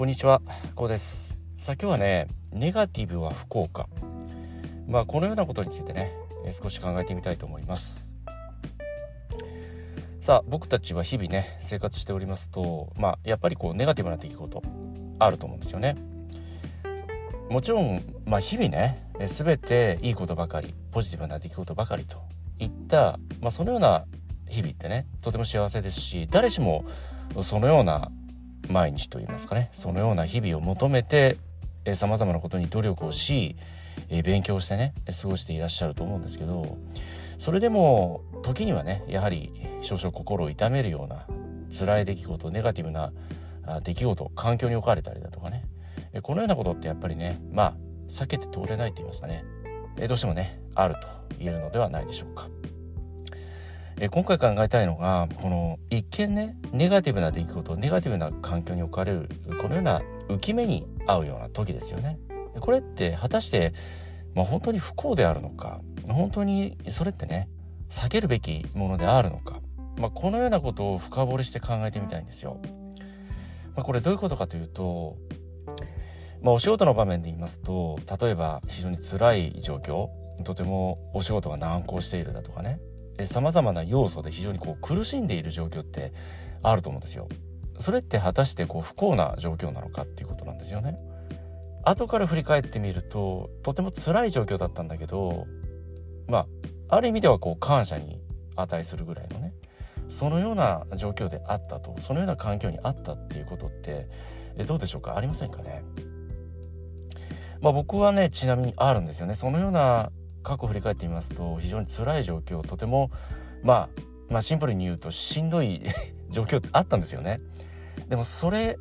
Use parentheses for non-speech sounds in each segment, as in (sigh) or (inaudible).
こんにちは、こうです。さあ今日はね、ネガティブは不幸か。まあこのようなことについてね、え少し考えてみたいと思います。さあ僕たちは日々ね、生活しておりますと、まあやっぱりこうネガティブな出来事あると思うんですよね。もちろん、まあ日々ね、全ていいことばかり、ポジティブな出来事ばかりといった、まあそのような日々ってね、とても幸せですし、誰しもそのような毎日といいますかね。そのような日々を求めてさまざまなことに努力をし、え勉強してね過ごしていらっしゃると思うんですけどそれでも時にはねやはり少々心を痛めるような辛い出来事ネガティブな出来事環境に置かれたりだとかね。このようなことってやっぱりねまあ避けて通れないと言いますかね。どうしてもねあると言えるのではないでしょうか。え今回考えたいのがこの一見ねネガティブな出来事ネガティブな環境に置かれるこのような浮き目に合うような時ですよね。これって果たして、まあ、本当に不幸であるのか本当にそれってね避けるべきものであるのか、まあ、このようなことを深掘りして考えてみたいんですよ。まあ、これどういうことかというと、まあ、お仕事の場面で言いますと例えば非常に辛い状況とてもお仕事が難航しているだとかねさまざまな要素で非常にこう苦しんでいる状況ってあると思うんですよ。それって果たしてこう不幸な状況なのかっていうことなんですよね。後から振り返ってみるととても辛い状況だったんだけどまあある意味ではこう感謝に値するぐらいのねそのような状況であったとそのような環境にあったっていうことってえどうでしょうか？ありませんかね？まあ僕はねちなみにあるんですよねそのような過去振り返ってみますと非常に辛い状況とても、まあ、まあシンプルに言うとしんどい (laughs) 状況ってあったんですよね。でもそれ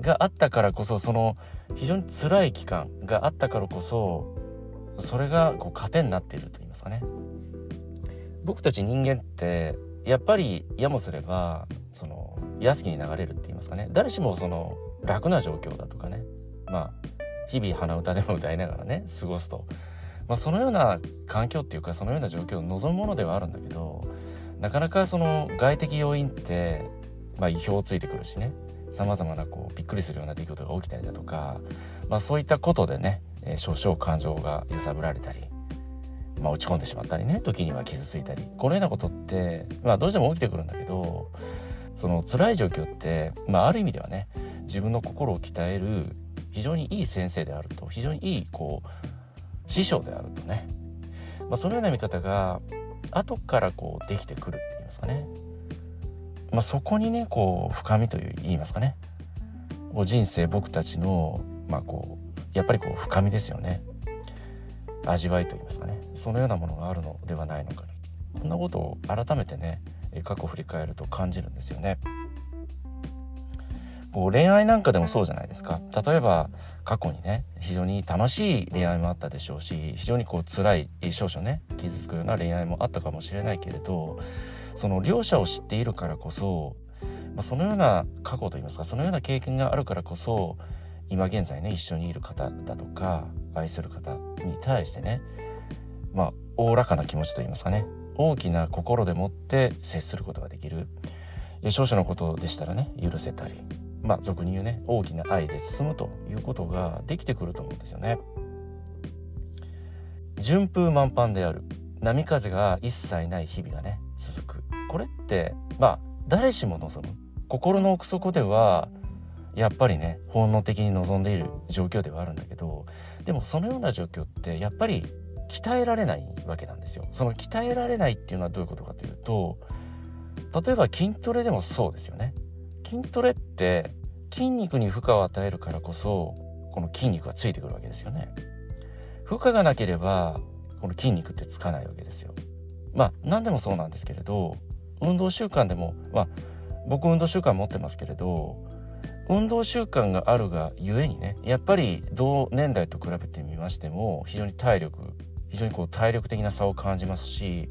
があったからこそその非常に辛い期間があったからこそそれがこう糧になっていると言いますかね。僕たち人間ってやっぱりやもすればその安きに流れるって言いますかね誰しもその楽な状況だとかねまあ日々鼻歌でも歌いながらね過ごすとまあ、そのような環境っていうかそのような状況を望むものではあるんだけどなかなかその外的要因って、まあ、意表をついてくるしね。さまざまなこうびっくりするような出来事が起きたりだとか、まあ、そういったことでね、えー、少々感情が揺さぶられたり、まあ、落ち込んでしまったりね時には傷ついたりこのようなことって、まあ、どうしても起きてくるんだけどその辛い状況って、まあ、ある意味ではね自分の心を鍛える非常にいい先生であると非常にいいこう師匠であるとね、まあ、そのような見方が後からこうできてくるって言いますかね、まあ、そこにねこう深みという言いますかね。こう人生僕たちのまあこうやっぱりこう深みですよね。味わいと言いますかね。そのようなものがあるのではないのかこんなことを改めてね過去を振り返ると感じるんですよね。こう恋愛なんかでもそうじゃないですか。例えば過去にね非常に楽しい恋愛もあったでしょうし非常にこう辛い少々ね傷つくような恋愛もあったかもしれないけれどその両者を知っているからこそ、まあ、そのような過去といいますかそのような経験があるからこそ今現在ね一緒にいる方だとか愛する方に対してねまあおおらかな気持ちといいますかね大きな心でもって接することができる。少々のことでしたらね許せたりまあ俗に言うね大きな愛で進むということができてくると思うんですよね。順風満帆である波風が一切ない日々がね続くこれってまあ誰しも望む心の奥底ではやっぱりね本能的に望んでいる状況ではあるんだけどでもそのような状況ってやっぱり鍛えられないわけなんですよ。その鍛えられないっていうのはどういうことかというと例えば筋トレでもそうですよね。筋トレって筋肉に負荷を与えるからこそこの筋肉がついてくるわけですよね。負荷がなければこの筋肉ってつかないわけですよ。まあ何でもそうなんですけれど運動習慣でもまあ僕運動習慣持ってますけれど運動習慣があるがゆえにねやっぱり同年代と比べてみましても非常に体力非常にこう体力的な差を感じますし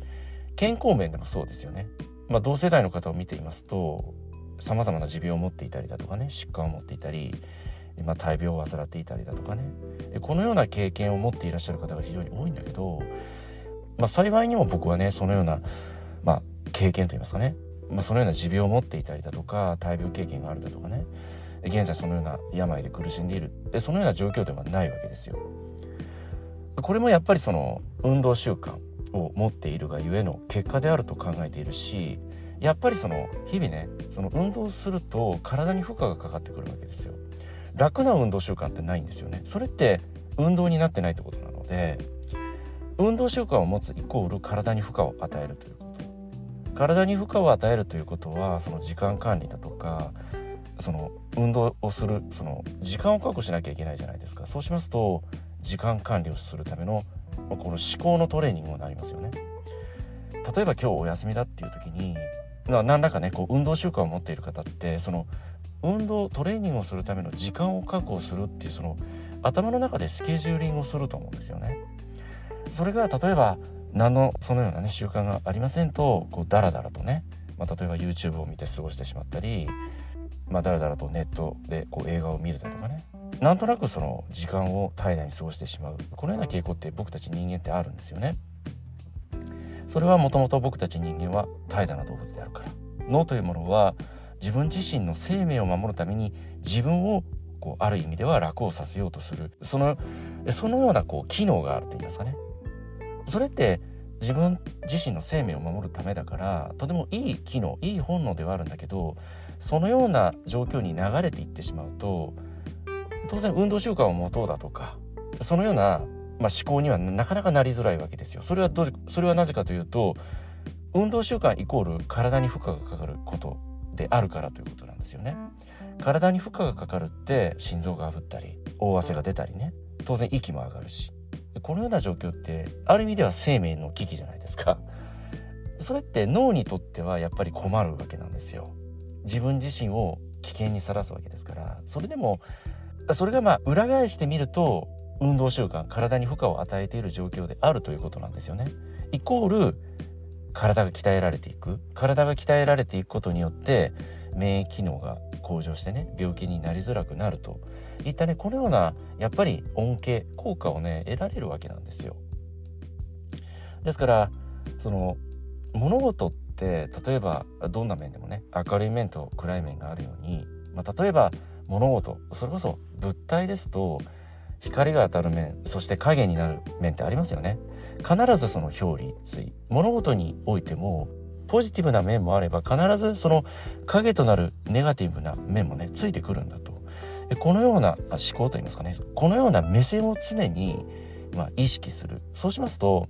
健康面でもそうですよね。まあ、同世代の方を見ていますとさまざまな持病を持っていたりだとかね疾患を持っていたり、まあ、大病を患っていたりだとかね。このような経験を持っていらっしゃる方が非常に多いんだけど、まあ、幸いにも僕はねそのような、まあ、経験といいますかね、まあ、そのような持病を持っていたりだとか大病経験があるだとかね。現在そのような病で苦しんでいる。そのような状況ではないわけですよ。これもやっぱりその運動習慣。を持っているがゆえの結果であると考えているしやっぱりその日々ねその運動すると体に負荷がかかってくるわけですよ。楽な運動習慣ってないんですよね。それって運動になってないってことなので運動習慣を持つイコール体に負荷を与えるということ体に負荷を与えるということはその時間管理だとかその運動をするその時間を確保しなきゃいけないじゃないですかそうしますと時間管理をするためのまこの思考のトレーニングになりますよね例えば今日お休みだっていう時に何らかねこう運動習慣を持っている方ってその運動トレーニングをするための時間を確保するっていうその頭の中でスケジューリングをすると思うんですよね。それが例えば何のそのようなね習慣がありませんとこうダラダラとね、まあ、例えば YouTube を見て過ごしてしまったり、まあ、ダラダラとネットでこう映画を見るだとかねなんとなくその時間を怠惰に過ごしてしまう。このような傾向って僕たち人間ってあるんですよね。それはもともと僕たち人間は怠惰な動物であるから。脳というものは自分自身の生命を守るために自分をこうある意味では楽をさせようとする。そのそのようなこう機能があると言いますかね。それって自分自身の生命を守るためだからとてもいい機能いい本能ではあるんだけどそのような状況に流れていってしまうと当然運動習慣を持とうだとかそのような、まあ、思考にはなかなかなりづらいわけですよ。それはどそれはなぜかというと運動習慣イコール体に負荷がかかることであるからということなんですよね。体に負荷がかかるって心臓があぶったり大汗が出たりね。当然息も上がるし。このような状況ってある意味では生命の危機じゃないですか。それって脳にとってはやっぱり困るわけなんですよ。自分自身を危険にさらすわけですから。それでもそれがまあ裏返してみると運動習慣体に負荷を与えている状況であるということなんですよね。イコール体が鍛えられていく。体が鍛えられていくことによって免疫機能が向上してね病気になりづらくなると。いったねこのようなやっぱり恩恵効果をね得られるわけなんですよ。ですからその物事って例えばどんな面でもね明るい面と暗い面があるように、まあ、例えば物事それこそ物体ですと光が当たる面そして影になる面ってありますよね。必ずその表裏一物事においてもポジティブな面もあれば必ずその影となるネガティブな面もねついてくるんだと。このような思考といいますかね。このような目線を常に、まあ、意識する。そうしますと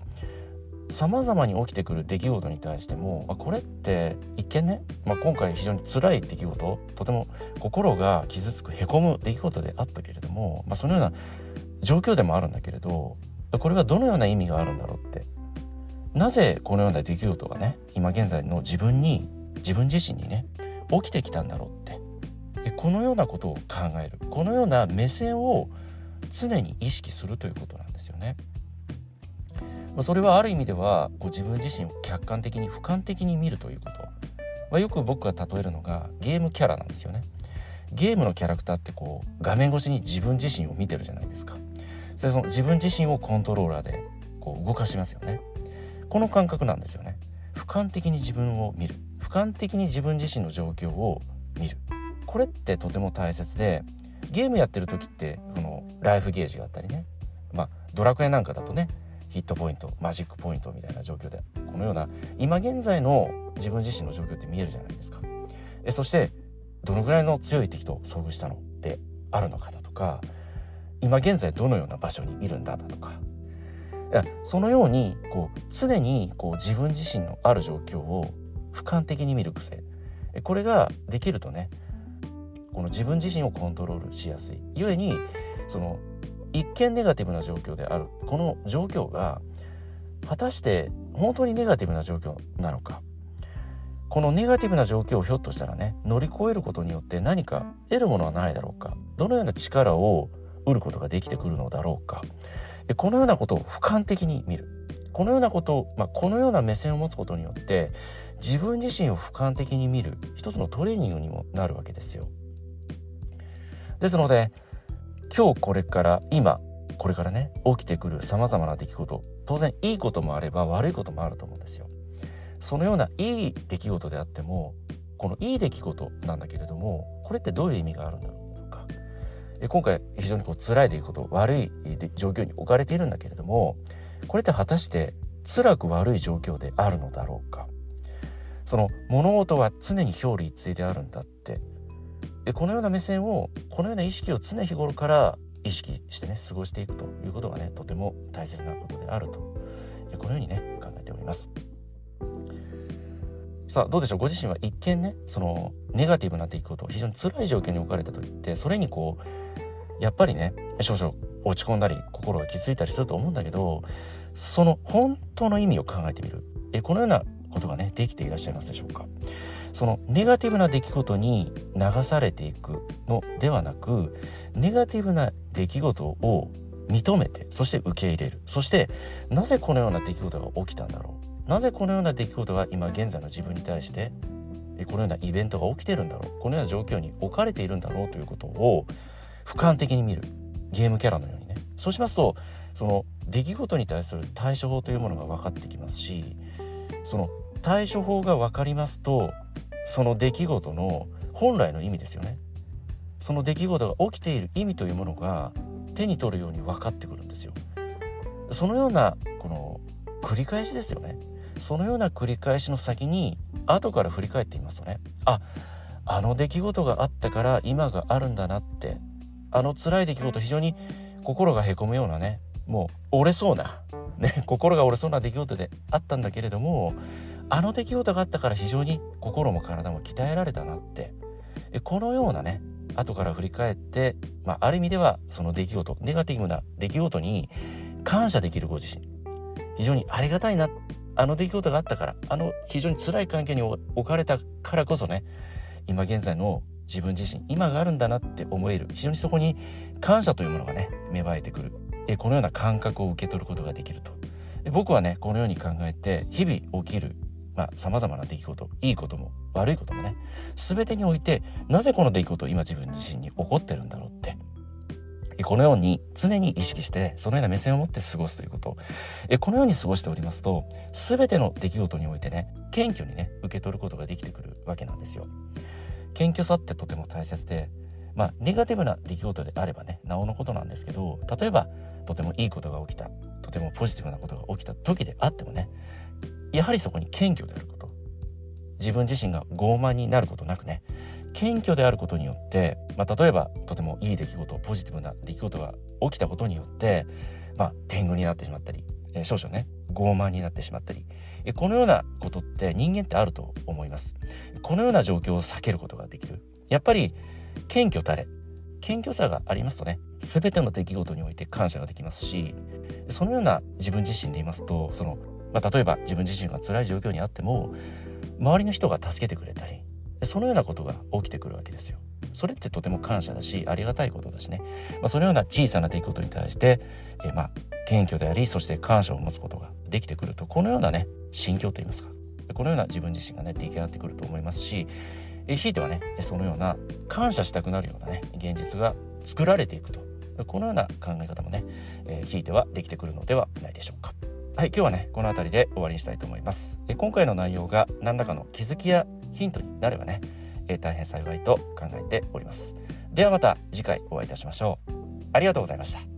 様々に起きてくる出来事に対しても、まあ、これって一見ね、まあ、今回非常に辛い出来事とても心が傷つくへこむ出来事であったけれども、まあ、そのような状況でもあるんだけれどこれはどのような意味があるんだろうって。なぜこのような出来事がね今現在の自分に自分自身にね起きてきたんだろうって。このようなことを考える。このような目線を常に意識するということなんですよね。それはある意味ではこう自分自身を客観的に俯瞰的に見るということ、まあ、よく僕が例えるのがゲームキャラなんですよね。ゲームのキャラクターってこう画面越しに自分自身を見てるじゃないですか。それその自分自身をコントローラーでこう動かしますよね。この感覚なんですよね俯瞰的に自分を見る俯瞰的に自分自身の状況を見るこれってとても大切でゲームやってる時ってこのライフゲージがあったりねまあドラクエなんかだとねヒットポイントマジックポイントみたいな状況で。このような今現在の自分自身の状況って見えるじゃないですか。えそしてどのぐらいの強い敵と遭遇したの？であるのかだとか今現在どのような場所にいるんだだとか。そのようにこう常にこう自分自身のある状況を俯瞰的に見る癖。これができるとねこの自分自身をコントロールしやすい。故にその一見ネガティブな状況である。この状況が果たして本当にネガティブな状況なのか。このネガティブな状況をひょっとしたらね乗り越えることによって何か得るものはないだろうか。どのような力を得ることができてくるのだろうか。このようなことを俯瞰的に見る。このようなことを、まあ、このような目線を持つことによって自分自身を俯瞰的に見る一つのトレーニングにもなるわけですよ。ですので今日これから今これからね起きてくるさまざまな出来事。当然いいこともあれば悪いこともあると思うんですよ。そのようないい出来事であってもこのいい出来事なんだけれどもこれってどういう意味があるんだろうか。今回非常にこう辛い出来事悪い状況に置かれているんだけれどもこれって果たして辛く悪い状況であるのだろうか。その物事は常に表裏一対であるんだ。このような目線をこのような意識を常日頃から意識してね過ごしていくということがねとても大切なことであると。このようにね考えております。さあどうでしょう？ご自身は一見ねそのネガティブな出来事非常に辛い状況に置かれたと言ってそれにこうやっぱりね少々落ち込んだり心が傷ついたりすると思うんだけどその本当の意味を考えてみる。えこのようなことがねできていらっしゃいますでしょうか？そのネガティブな出来事に流されていくのではなくネガティブな出来事を認めてそして受け入れる。そしてなぜこのような出来事が起きたんだろう。なぜこのような出来事が今現在の自分に対してこのようなイベントが起きてるんだろう。このような状況に置かれているんだろう。ということを俯瞰的に見る。ゲームキャラのようにね。そうしますとその出来事に対する対処法というものが分かってきますしその対処法が分かりますとその出来事の本来の意味ですよね。その出来事が起きている意味というものが手に取るように分かってくるんですよ。そのようなこの繰り返しですよね。そのような繰り返しの先に後から振り返ってみますとね。ああの出来事があったから今があるんだなって。あの辛い出来事非常に心がへこむようなね。もう折れそうな、ね、心が折れそうな出来事であったんだけれどもあの出来事があったから非常に心も体も鍛えられたなって。このようなね後から振り返って、まあ、ある意味ではその出来事ネガティブな出来事に感謝できるご自身。非常にありがたいなあの出来事があったからあの非常に辛い関係に置かれたからこそね今現在の自分自身今があるんだなって思える非常にそこに感謝というものがね芽生えてくる。えこのような感覚を受け取ることができると。僕はねこのように考えて日々起きるさまざ、まな出来事いいことも悪いこともね全てにおいてなぜこの出来事を今自分自身に起こってるんだろうってこのように常に意識してそのような目線を持って過ごすということこのように過ごしておりますと全ての出来事においてね謙虚にね受け取ることができてくるわけなんですよ。謙虚さってとても大切でまあネガティブな出来事であればねなおのことなんですけど例えばとてもいいことが起きたとてもポジティブなことが起きた時であってもねやはりそこに謙虚であること。自分自身が傲慢になることなくね。謙虚であることによって、まあ、例えばとてもいい出来事ポジティブな出来事が起きたことによって、まあ、天狗になってしまったり、えー、少々ね傲慢になってしまったり、えー、このようなことって人間ってあると思います。このような状況を避けることができる。やっぱり謙虚たれ。謙虚さがありますとね全ての出来事において感謝ができますしそのような自分自身で言いますとその、まあ、例えば自分自身が辛い状況にあっても周りの人が助けてくれたりそのようなことが起きてくるわけですよ。それってとても感謝だしありがたいことだしね、まあ、そのような小さな出来事に対して、えまあ謙虚でありそして感謝を持つことができてくるとこのようなね心境といいますかこのような自分自身がね出来上がってくると思いますしひいてはねそのような感謝したくなるようなね現実が作られていくとこのような考え方もね、えー、ひいてはできてくるのではないでしょうか。はい今日はねこの辺りで終わりにしたいと思います。え今回の内容が何らかの気づきやヒントになればね、え、大変幸いと考えております。ではまた次回お会いいたしましょう。ありがとうございました。